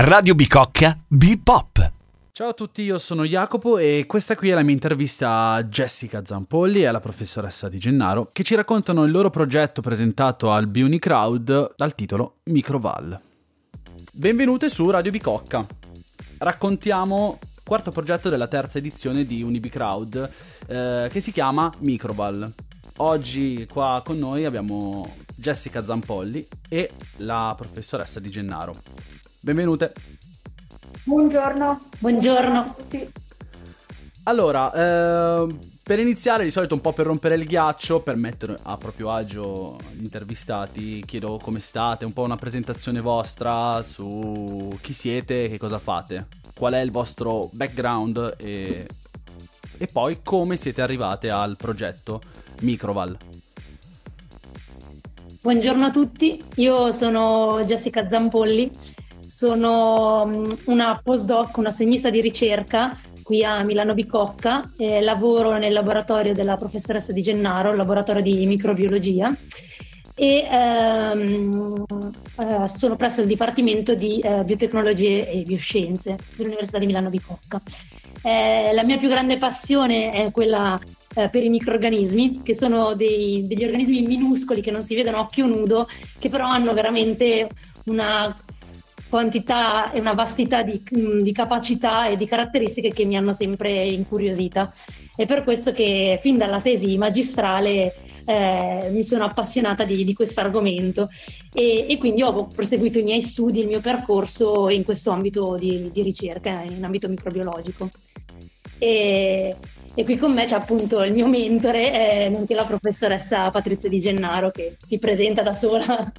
Radio Bicocca Bipop. Ciao a tutti, io sono Jacopo e questa qui è la mia intervista a Jessica Zampolli e alla professoressa Di Gennaro che ci raccontano il loro progetto presentato al Biuni Crowd dal titolo Microval. Benvenute su Radio Bicocca. Raccontiamo il quarto progetto della terza edizione di Unibicrowd eh, che si chiama Microval. Oggi qua con noi abbiamo Jessica Zampolli e la professoressa Di Gennaro. Benvenute. Buongiorno. Buongiorno. a tutti. Allora, eh, per iniziare, di solito un po' per rompere il ghiaccio, per mettere a proprio agio gli intervistati, chiedo come state, un po' una presentazione vostra su chi siete, che cosa fate, qual è il vostro background e, e poi come siete arrivate al progetto Microval. Buongiorno a tutti, io sono Jessica Zampolli, sono mm, una postdoc, una segnista di ricerca qui a Milano Bicocca, e lavoro nel laboratorio della professoressa Di Gennaro, laboratorio di microbiologia e ehm, eh, sono presso il Dipartimento di eh, Biotecnologie e Bioscienze dell'Università di Milano Bicocca. Eh, la mia più grande passione è quella eh, per i microorganismi, che sono dei, degli organismi minuscoli che non si vedono a occhio nudo, che però hanno veramente una quantità e una vastità di, di, capacità e di caratteristiche che mi hanno sempre incuriosita. È per questo che fin dalla tesi magistrale eh, mi sono appassionata di, di questo argomento e, e, quindi ho proseguito i miei studi, il mio percorso in questo ambito di, di ricerca, in ambito microbiologico. E, e, qui con me c'è appunto il mio mentore, eh, nonché la professoressa Patrizia Di Gennaro, che si presenta da sola.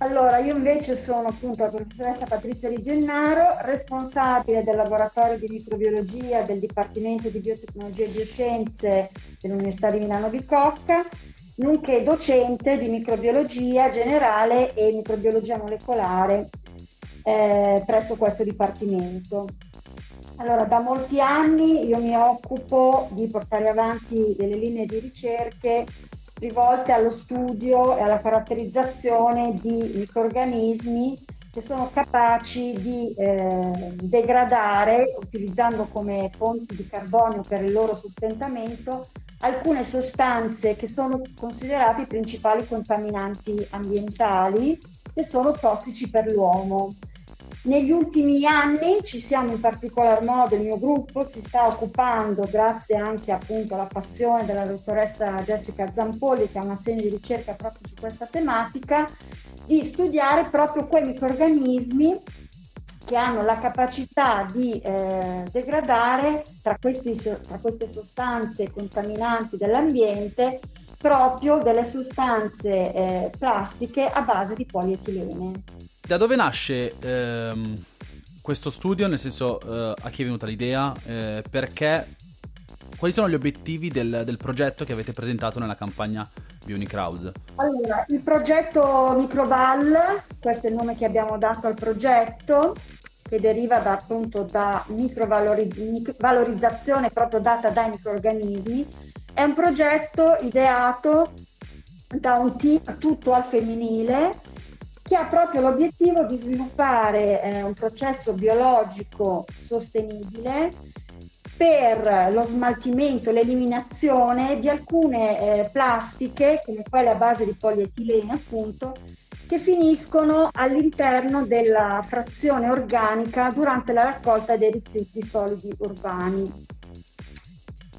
Allora, io invece sono appunto la professoressa Patrizia Di Gennaro, responsabile del laboratorio di microbiologia del Dipartimento di Biotecnologie e Bioscienze dell'Università di Milano Bicocca, nonché docente di microbiologia generale e microbiologia molecolare eh, presso questo dipartimento. Allora, da molti anni io mi occupo di portare avanti delle linee di ricerche rivolte allo studio e alla caratterizzazione di microrganismi che sono capaci di eh, degradare, utilizzando come fonti di carbonio per il loro sostentamento, alcune sostanze che sono considerate i principali contaminanti ambientali e sono tossici per l'uomo. Negli ultimi anni ci siamo in particolar modo, il mio gruppo si sta occupando, grazie anche appunto alla passione della dottoressa Jessica Zampolli, che ha una serie di ricerca proprio su questa tematica, di studiare proprio quei microrganismi che hanno la capacità di eh, degradare tra, questi, tra queste sostanze contaminanti dell'ambiente proprio delle sostanze eh, plastiche a base di polietilene. Da dove nasce ehm, questo studio? Nel senso, eh, a chi è venuta l'idea? Eh, perché? Quali sono gli obiettivi del, del, progetto che avete presentato nella campagna Biunicrowd? Allora, il progetto Microval, questo è il nome che abbiamo dato al progetto, che deriva da, appunto da microvalorizzazione proprio data dai microorganismi, è un progetto ideato da un team tutto al femminile che ha proprio l'obiettivo di sviluppare eh, un processo biologico sostenibile per lo smaltimento, l'eliminazione di alcune eh, plastiche, come quelle a base di polietilene appunto, che finiscono all'interno della frazione organica durante la raccolta dei rifiuti solidi urbani.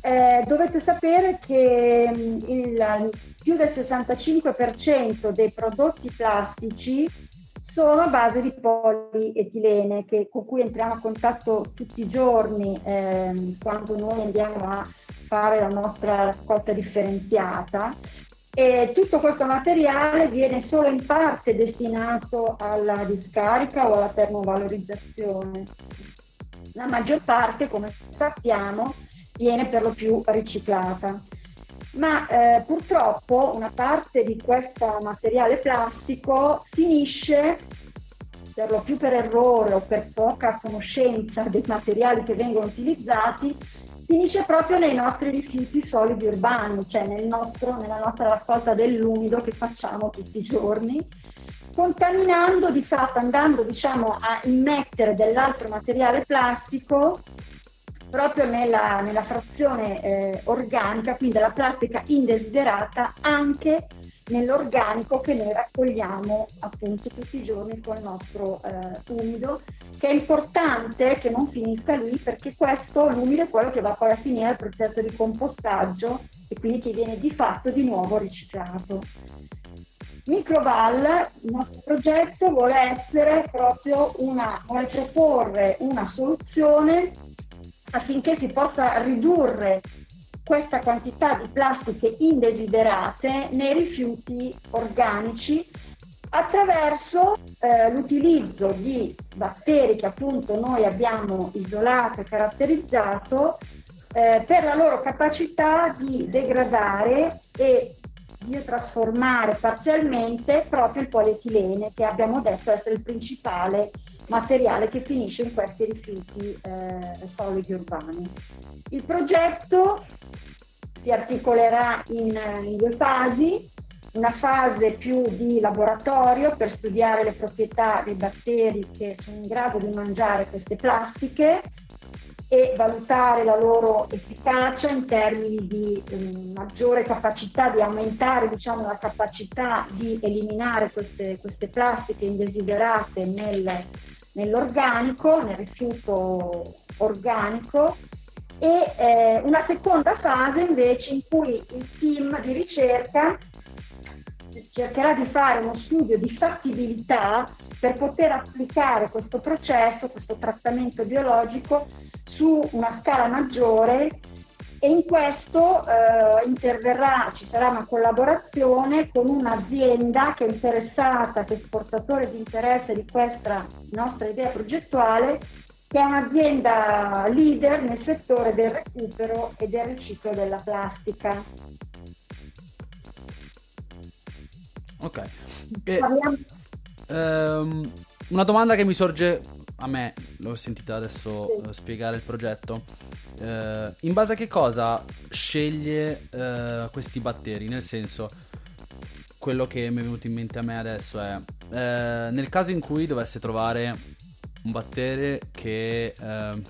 Eh, dovete sapere che mm, il, più del 65% dei prodotti plastici sono a base di polietilene che, con cui entriamo a contatto tutti i giorni eh, quando noi andiamo a fare la nostra raccolta differenziata e tutto questo materiale viene solo in parte destinato alla discarica o alla termovalorizzazione. La maggior parte, come sappiamo, viene per lo più riciclata. Ma eh, purtroppo una parte di questo materiale plastico finisce per lo più per errore o per poca conoscenza dei materiali che vengono utilizzati, finisce proprio nei nostri rifiuti solidi urbani, cioè nel nostro, nella nostra raccolta dell'umido che facciamo tutti i giorni contaminando di fatto, andando diciamo, a immettere dell'altro materiale plastico proprio nella, nella frazione eh, organica, quindi della plastica indesiderata anche nell'organico che noi raccogliamo appunto tutti i giorni con il nostro eh, umido, che è importante che non finisca lì perché questo, l'umido è quello che va poi a finire il processo di compostaggio e quindi che viene di fatto di nuovo riciclato. Microval, il nostro progetto vuole essere proprio una, vuole proporre una soluzione affinché si possa ridurre questa quantità di plastiche indesiderate nei rifiuti organici attraverso eh, l'utilizzo di batteri che appunto noi abbiamo isolato e caratterizzato eh, per la loro capacità di degradare e biotrasformare parzialmente proprio il polietilene che abbiamo detto essere il principale materiale che finisce in questi rifiuti eh, solidi urbani. Il progetto si articolerà in, in due fasi, una fase più di laboratorio per studiare le proprietà dei batteri che sono in grado di mangiare queste plastiche e valutare la loro efficacia in termini di eh, maggiore capacità, di aumentare diciamo, la capacità di eliminare queste, queste plastiche indesiderate nel, nell'organico, nel rifiuto organico. E eh, una seconda fase invece in cui il team di ricerca cercherà di fare uno studio di fattibilità per poter applicare questo processo, questo trattamento biologico su una scala maggiore e in questo eh, interverrà, ci sarà una collaborazione con un'azienda che è interessata, che è esportatore di interesse di questa nostra idea progettuale che è un'azienda leader nel settore del recupero e del riciclo della plastica. Ok. E, ehm, una domanda che mi sorge a me, l'ho sentita adesso sì. uh, spiegare il progetto. Uh, in base a che cosa sceglie uh, questi batteri? Nel senso, quello che mi è venuto in mente a me adesso è nel caso in cui dovesse trovare un battere che eh,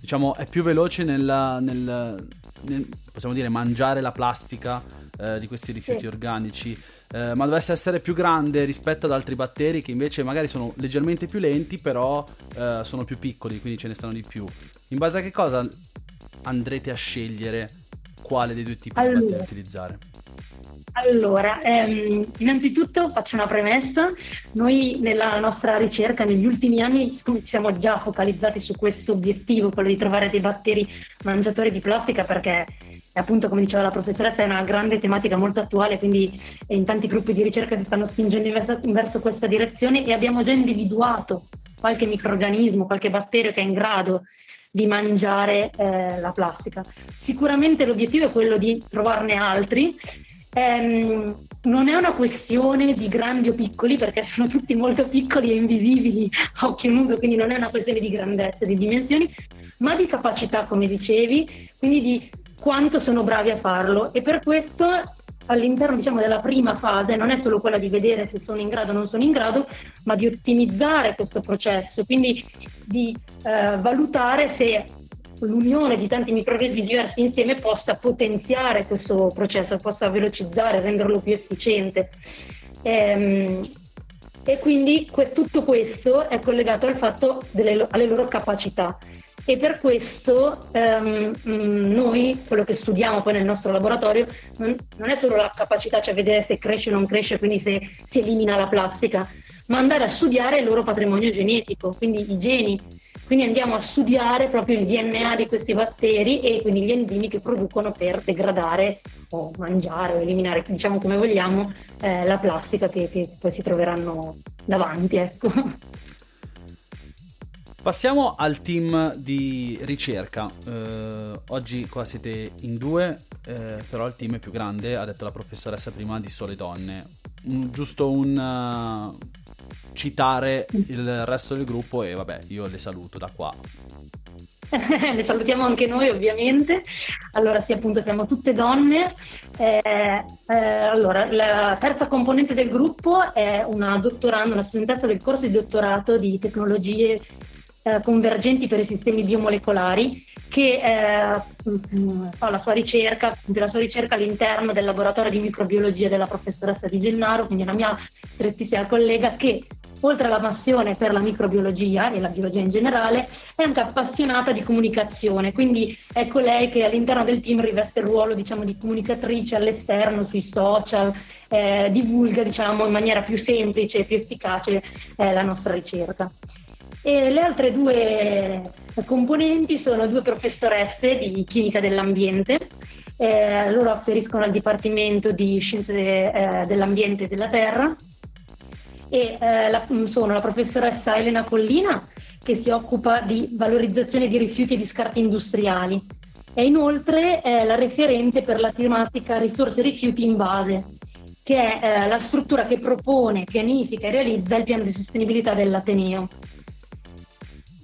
diciamo è più veloce nella, nel, nel, possiamo dire mangiare la plastica eh, di questi rifiuti sì. organici eh, ma dovesse essere più grande rispetto ad altri batteri che invece magari sono leggermente più lenti però eh, sono più piccoli quindi ce ne stanno di più in base a che cosa andrete a scegliere quale dei due tipi allora. di batteri utilizzare allora, ehm, innanzitutto faccio una premessa. Noi nella nostra ricerca negli ultimi anni ci siamo già focalizzati su questo obiettivo, quello di trovare dei batteri mangiatori di plastica perché appunto come diceva la professoressa è una grande tematica molto attuale, quindi in tanti gruppi di ricerca si stanno spingendo verso, verso questa direzione e abbiamo già individuato qualche microorganismo, qualche batterio che è in grado di mangiare eh, la plastica. Sicuramente l'obiettivo è quello di trovarne altri ehm, non è una questione di grandi o piccoli, perché sono tutti molto piccoli e invisibili a occhio nudo, quindi non è una questione di grandezza, di dimensioni, ma di capacità, come dicevi, quindi di quanto sono bravi a farlo. E per questo all'interno diciamo, della prima fase non è solo quella di vedere se sono in grado o non sono in grado, ma di ottimizzare questo processo, quindi di eh, valutare se l'unione di tanti microorganismi diversi insieme possa potenziare questo processo, possa velocizzare, renderlo più efficiente. Ehm, e quindi que- tutto questo è collegato al fatto delle, alle loro capacità. E per questo ehm, noi, quello che studiamo poi nel nostro laboratorio, non, non, è solo la capacità, cioè vedere se cresce o non cresce, quindi se si elimina la plastica, ma andare a studiare il loro patrimonio genetico, quindi i geni quindi andiamo a studiare proprio il DNA di questi batteri e quindi gli enzimi che producono per degradare o mangiare o eliminare, diciamo come vogliamo, eh, la plastica che, che, poi si troveranno davanti. Ecco. Passiamo al team di ricerca. Eh, oggi qua siete in due, eh, però il team è più grande, ha detto la professoressa prima, di sole donne. Un, giusto un, citare il resto del gruppo e vabbè, io le saluto da qua. le salutiamo anche noi ovviamente. Allora sì, appunto siamo tutte donne. Eh, eh, allora, la terza componente del gruppo è una dottoranda, una studentessa del corso di dottorato di tecnologie eh, convergenti per i sistemi biomolecolari che eh, fa la sua ricerca, la sua ricerca all'interno del laboratorio di microbiologia della professoressa Di Gennaro, quindi una mia strettissima collega che oltre alla passione per la microbiologia e la biologia in generale, è anche appassionata di comunicazione, quindi ecco lei che all'interno del team riveste il ruolo diciamo, di comunicatrice all'esterno, sui social, eh, divulga diciamo, in maniera più semplice e più efficace eh, la nostra ricerca. E le altre due componenti sono due professoresse di chimica dell'ambiente. Eh, loro afferiscono al Dipartimento di Scienze de, eh, dell'Ambiente e della Terra e eh, la, sono la professoressa Elena Collina che si occupa di valorizzazione di rifiuti e di scarti industriali e inoltre è la referente per la tematica risorse e rifiuti in base che è eh, la struttura che propone, pianifica e realizza il piano di sostenibilità dell'Ateneo.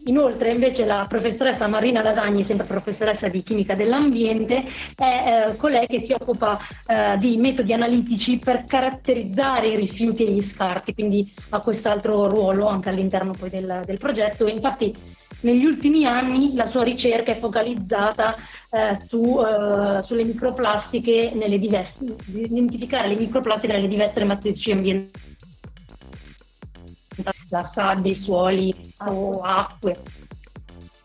Inoltre invece la professoressa Marina Lasagni, sempre professoressa di chimica dell'ambiente, è eh, colei che si occupa eh, di metodi analitici per caratterizzare i rifiuti e gli scarti, quindi ha quest'altro ruolo anche all'interno poi del, del progetto. E infatti negli ultimi anni la sua ricerca è focalizzata eh, su, uh, sulle microplastiche, nelle diverse, identificare le microplastiche nelle diverse matrici ambientali la sabbia, i suoli o acque.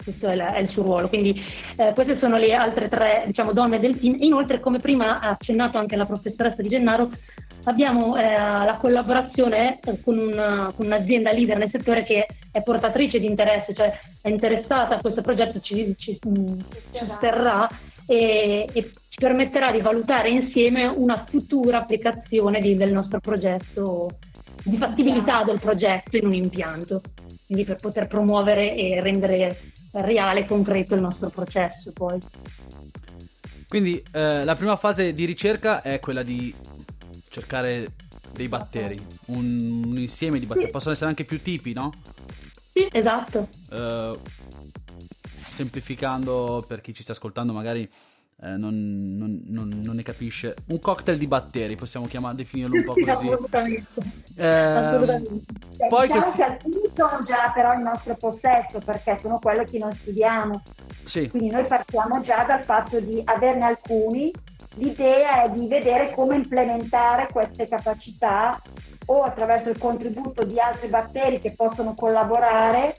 Questo è, la, è, il suo ruolo. Quindi eh, queste sono le altre tre diciamo, donne del team. Inoltre, come prima ha accennato anche la professoressa Di Gennaro, abbiamo eh, la collaborazione eh, con, una, con, un'azienda leader nel settore che è portatrice di interesse, cioè è interessata a questo progetto, ci, ci, sosterrà e, e, ci permetterà di valutare insieme una futura applicazione di, del nostro progetto di fattibilità del progetto in un impianto, quindi per poter promuovere e rendere reale e concreto il nostro processo poi. Quindi eh, la prima fase di ricerca è quella di cercare dei batteri, un, un insieme di batteri, sì. possono essere anche più tipi, no? Sì, esatto. Uh, semplificando per chi ci sta ascoltando magari eh, non, non, non, non, ne capisce. Un cocktail di batteri, possiamo chiamare, definirlo un po' così. assolutamente. Eh, assolutamente. Cioè, poi diciamo questi... che alcuni sono già però in nostro possesso perché sono quello che noi studiamo. Sì. Quindi noi partiamo già dal fatto di averne alcuni. L'idea è di vedere come implementare queste capacità o attraverso il contributo di altri batteri che possono collaborare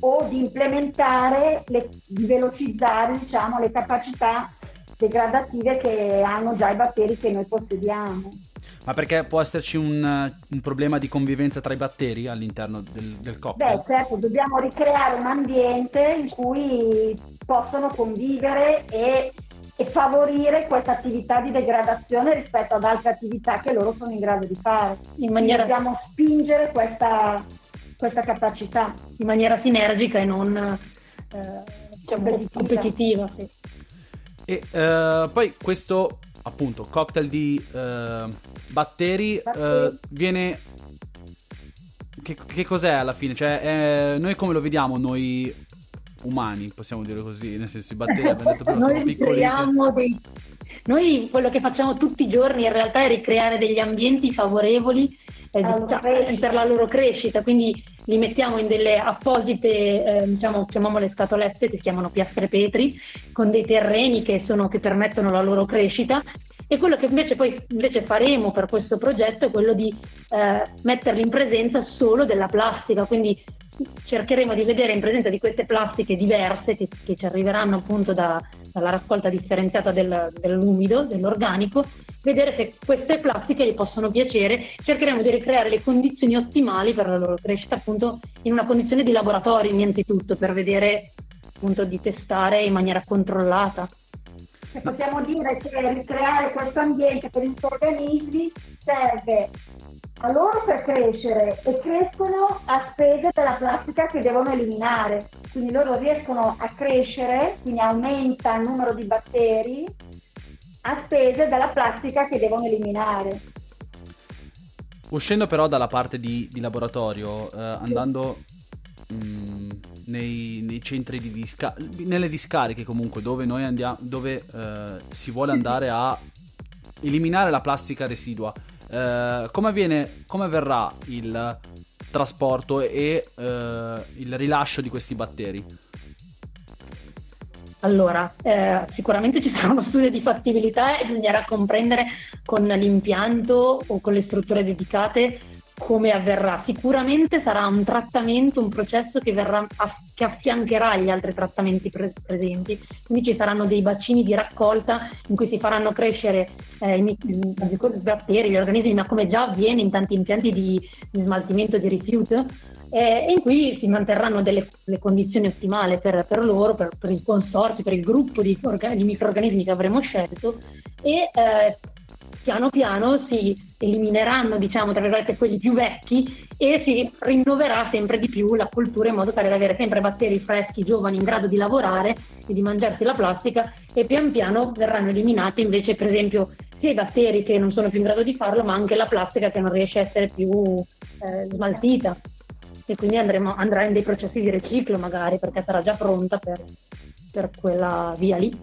o di implementare, le, di velocizzare diciamo, le capacità degradative che hanno già i batteri che noi possediamo. Ma perché può esserci un, un problema di convivenza tra i batteri all'interno del, del cocktail? Beh, certo, dobbiamo ricreare un ambiente in cui possono convivere e, e favorire questa attività di degradazione rispetto ad altre attività che loro sono in grado di fare. In maniera... Dobbiamo spingere questa, questa capacità. In maniera sinergica e non eh, diciamo, competitiva. sì. E uh, poi questo appunto cocktail di uh, batteri uh, viene che, che, cos'è alla fine? Cioè, eh, noi come lo vediamo noi umani, possiamo dire così, nel senso i batteri abbiamo detto prima sono piccolissimi. Dei... Noi quello che facciamo tutti i giorni in realtà è ricreare degli ambienti favorevoli eh, per la loro crescita, quindi li mettiamo in delle apposite, eh, diciamo, chiamiamole scatolette, che si chiamano piastre petri, con dei terreni che, sono, che permettono la loro crescita. E quello che invece poi invece faremo per questo progetto è quello di eh, metterli in presenza solo della plastica, quindi cercheremo di vedere in presenza di queste plastiche diverse che, che ci arriveranno appunto da, dalla raccolta differenziata del, dell'umido, dell'organico, vedere se queste plastiche gli possono piacere, cercheremo di ricreare le condizioni ottimali per la loro crescita appunto in una condizione di laboratorio innanzitutto per vedere appunto di testare in maniera controllata. Possiamo dire che ricreare questo ambiente per gli organismi serve a loro per crescere e crescono a spese della plastica che devono eliminare. Quindi loro riescono a crescere, quindi aumenta il numero di batteri a spese della plastica che devono eliminare. Uscendo però dalla parte di, di laboratorio, eh, andando mh, mm, nei, nei, centri di discarica, nelle discariche comunque, dove, noi andiamo, dove eh, si vuole andare a eliminare la plastica residua, eh, come, avviene, come avverrà il trasporto e eh, il rilascio di questi batteri? Allora, eh, sicuramente ci sarà uno studio di fattibilità e bisognerà comprendere con l'impianto o con le strutture dedicate come avverrà. Sicuramente sarà un trattamento, un processo che, verrà, che affiancherà gli altri trattamenti pre- presenti, quindi ci saranno dei bacini di raccolta in cui si faranno crescere eh, i, i, batteri, gli organismi, ma come già avviene in tanti impianti di, di smaltimento di rifiuti, eh, in cui si manterranno delle condizioni ottimali per, per loro, per, per, il consorzio, per il gruppo di, orga- di microorganismi che avremo scelto. E eh, piano piano si elimineranno, diciamo, tra virgolette, quelli più vecchi e si rinnoverà sempre di più la cultura in modo tale da avere sempre batteri freschi, giovani, in grado di lavorare e di mangiarsi la plastica e pian piano verranno eliminati invece, per esempio, sia i batteri che non sono più in grado di farlo, ma anche la plastica che non riesce a essere più eh, smaltita e quindi andremo, andrà in dei processi di riciclo magari perché sarà già pronta per, per quella via lì.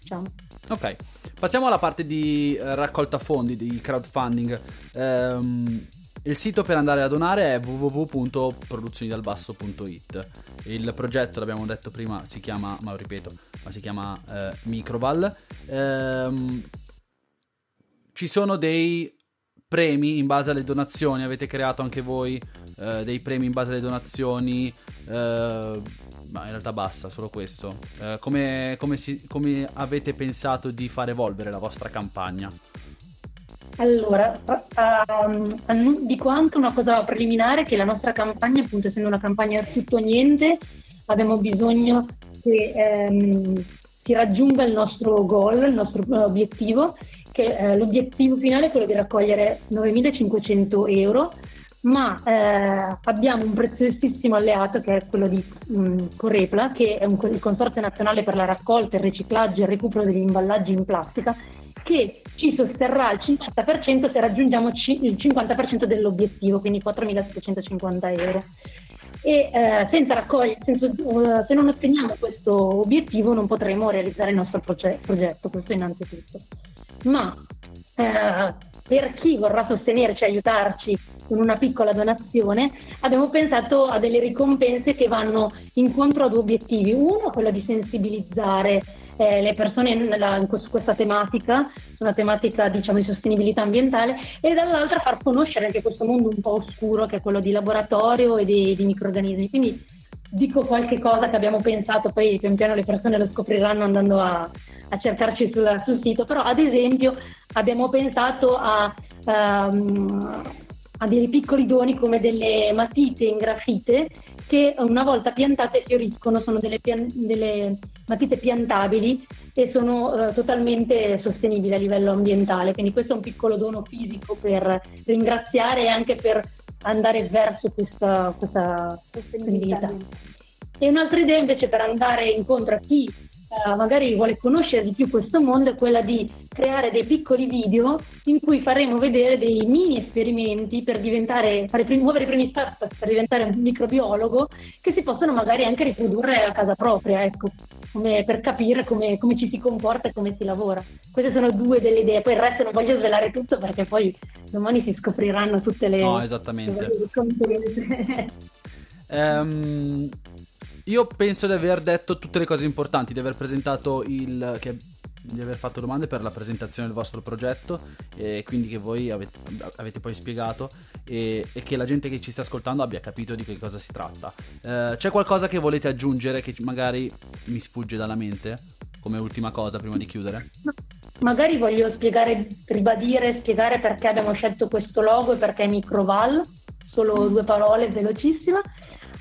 Diciamo. Ok, passiamo alla parte di eh, raccolta fondi, di crowdfunding. Um, il sito per andare a donare è www.produzionidalbasso.it. Il progetto, l'abbiamo detto prima, si chiama, ma lo ripeto, ma si chiama eh, Microval. Um, ci sono dei premi in base alle donazioni, avete creato anche voi eh, dei premi in base alle donazioni, eh, ma in realtà basta, solo questo. Eh, come, come, si, come avete pensato di far evolvere la vostra campagna? Allora, um, dico anche una cosa preliminare, che la nostra campagna, appunto essendo una campagna tutto o niente, abbiamo bisogno che um, si raggiunga il nostro goal, il nostro obiettivo, che eh, l'obiettivo finale è quello di raccogliere 9.500 euro ma eh, abbiamo un preziosissimo alleato che è quello di mh, mm, Corepla, che è un, il Consorzio Nazionale per la raccolta, il riciclaggio e il recupero degli imballaggi in plastica, che ci sosterrà il 50% se raggiungiamo c- il 50% dell'obiettivo, quindi 4.750 euro. E eh, senza raccogliere, senza, uh, se non otteniamo questo obiettivo non potremo realizzare il nostro proge- progetto, questo innanzitutto. Ma eh, per chi vorrà sostenerci, aiutarci con una piccola donazione, abbiamo pensato a delle ricompense che vanno incontro a due obiettivi. Uno, quello di sensibilizzare eh, le persone nella, in su questa tematica, una tematica diciamo di sostenibilità ambientale, e dall'altra far conoscere anche questo mondo un po' oscuro che è quello di laboratorio e di, di microorganismi. Quindi dico qualche cosa che abbiamo pensato, poi pian piano le persone lo scopriranno andando a, a cercarci sul, sul, sito, però ad esempio abbiamo pensato a, um, a dei piccoli doni come delle matite in grafite che una volta piantate fioriscono, sono delle, pian- delle matite piantabili e sono uh, totalmente sostenibili a livello ambientale, quindi questo è un piccolo dono fisico per ringraziare e anche per andare verso questa, questa sostenibilità. E un'altra idea invece per andare incontro a chi eh, magari vuole conoscere di più questo mondo è quella di creare dei piccoli video in cui faremo vedere dei mini esperimenti per diventare, fare prim- muovere i primi step per diventare un microbiologo che si possono magari anche riprodurre a casa propria, ecco, come, per capire come, come, ci si comporta e come si lavora. Queste sono due delle idee, poi il resto non voglio svelare tutto perché poi domani si scopriranno tutte le... No, esattamente. Le um, io penso di aver detto tutte le cose importanti, di aver presentato il... Che, di aver fatto domande per la presentazione del vostro progetto e quindi che voi avete, avete poi spiegato e, e, che la gente che ci sta ascoltando abbia capito di che cosa si tratta. Uh, c'è qualcosa che volete aggiungere che magari mi sfugge dalla mente come ultima cosa prima di chiudere? Magari voglio spiegare, ribadire, spiegare perché abbiamo scelto questo logo e perché è Microval, solo due parole velocissima.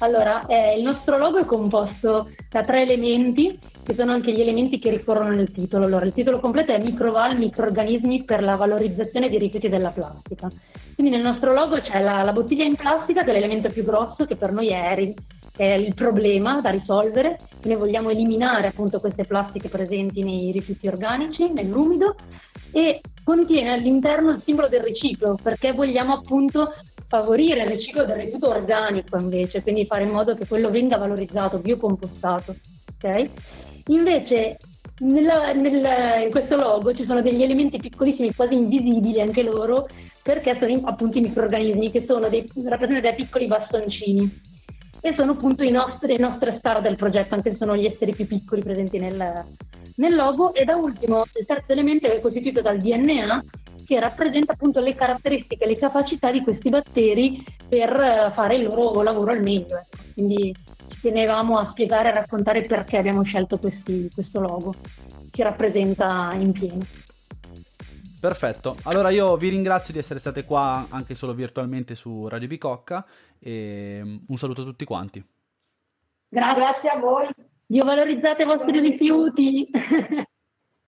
Allora, eh, il nostro logo è composto da tre elementi, che sono anche gli elementi che ricorrono nel titolo. Allora, il titolo completo è Microval, microorganismi per la valorizzazione dei rifiuti della plastica. Quindi nel nostro logo c'è la, la bottiglia in plastica, che è l'elemento più grosso, che per noi è, è il problema da risolvere. Noi vogliamo eliminare appunto queste plastiche presenti nei rifiuti organici, nell'umido, e contiene all'interno il simbolo del riciclo, perché vogliamo appunto favorire il riciclo del rifiuto organico invece, quindi fare in modo che quello venga valorizzato, biocompostato. Okay? Invece nella, nel, in questo logo ci sono degli elementi piccolissimi, quasi invisibili anche loro, perché sono appunto i microorganismi che sono dei, rappresentano dei piccoli bastoncini e sono appunto i nostri, le nostre star del progetto, anche se sono gli esseri più piccoli presenti nel, nel logo. E da ultimo, il terzo elemento è costituito dal DNA, che rappresenta appunto le caratteristiche, le capacità di questi batteri per eh, fare il loro lavoro al meglio. Quindi ci tenevamo a spiegare e raccontare perché abbiamo scelto questi, questo logo, che rappresenta in pieno. Perfetto, allora io vi ringrazio di essere state qua anche solo virtualmente su Radio Bicocca e mm, un saluto a tutti quanti. Grazie a voi. Dio valorizzate i vostri rifiuti.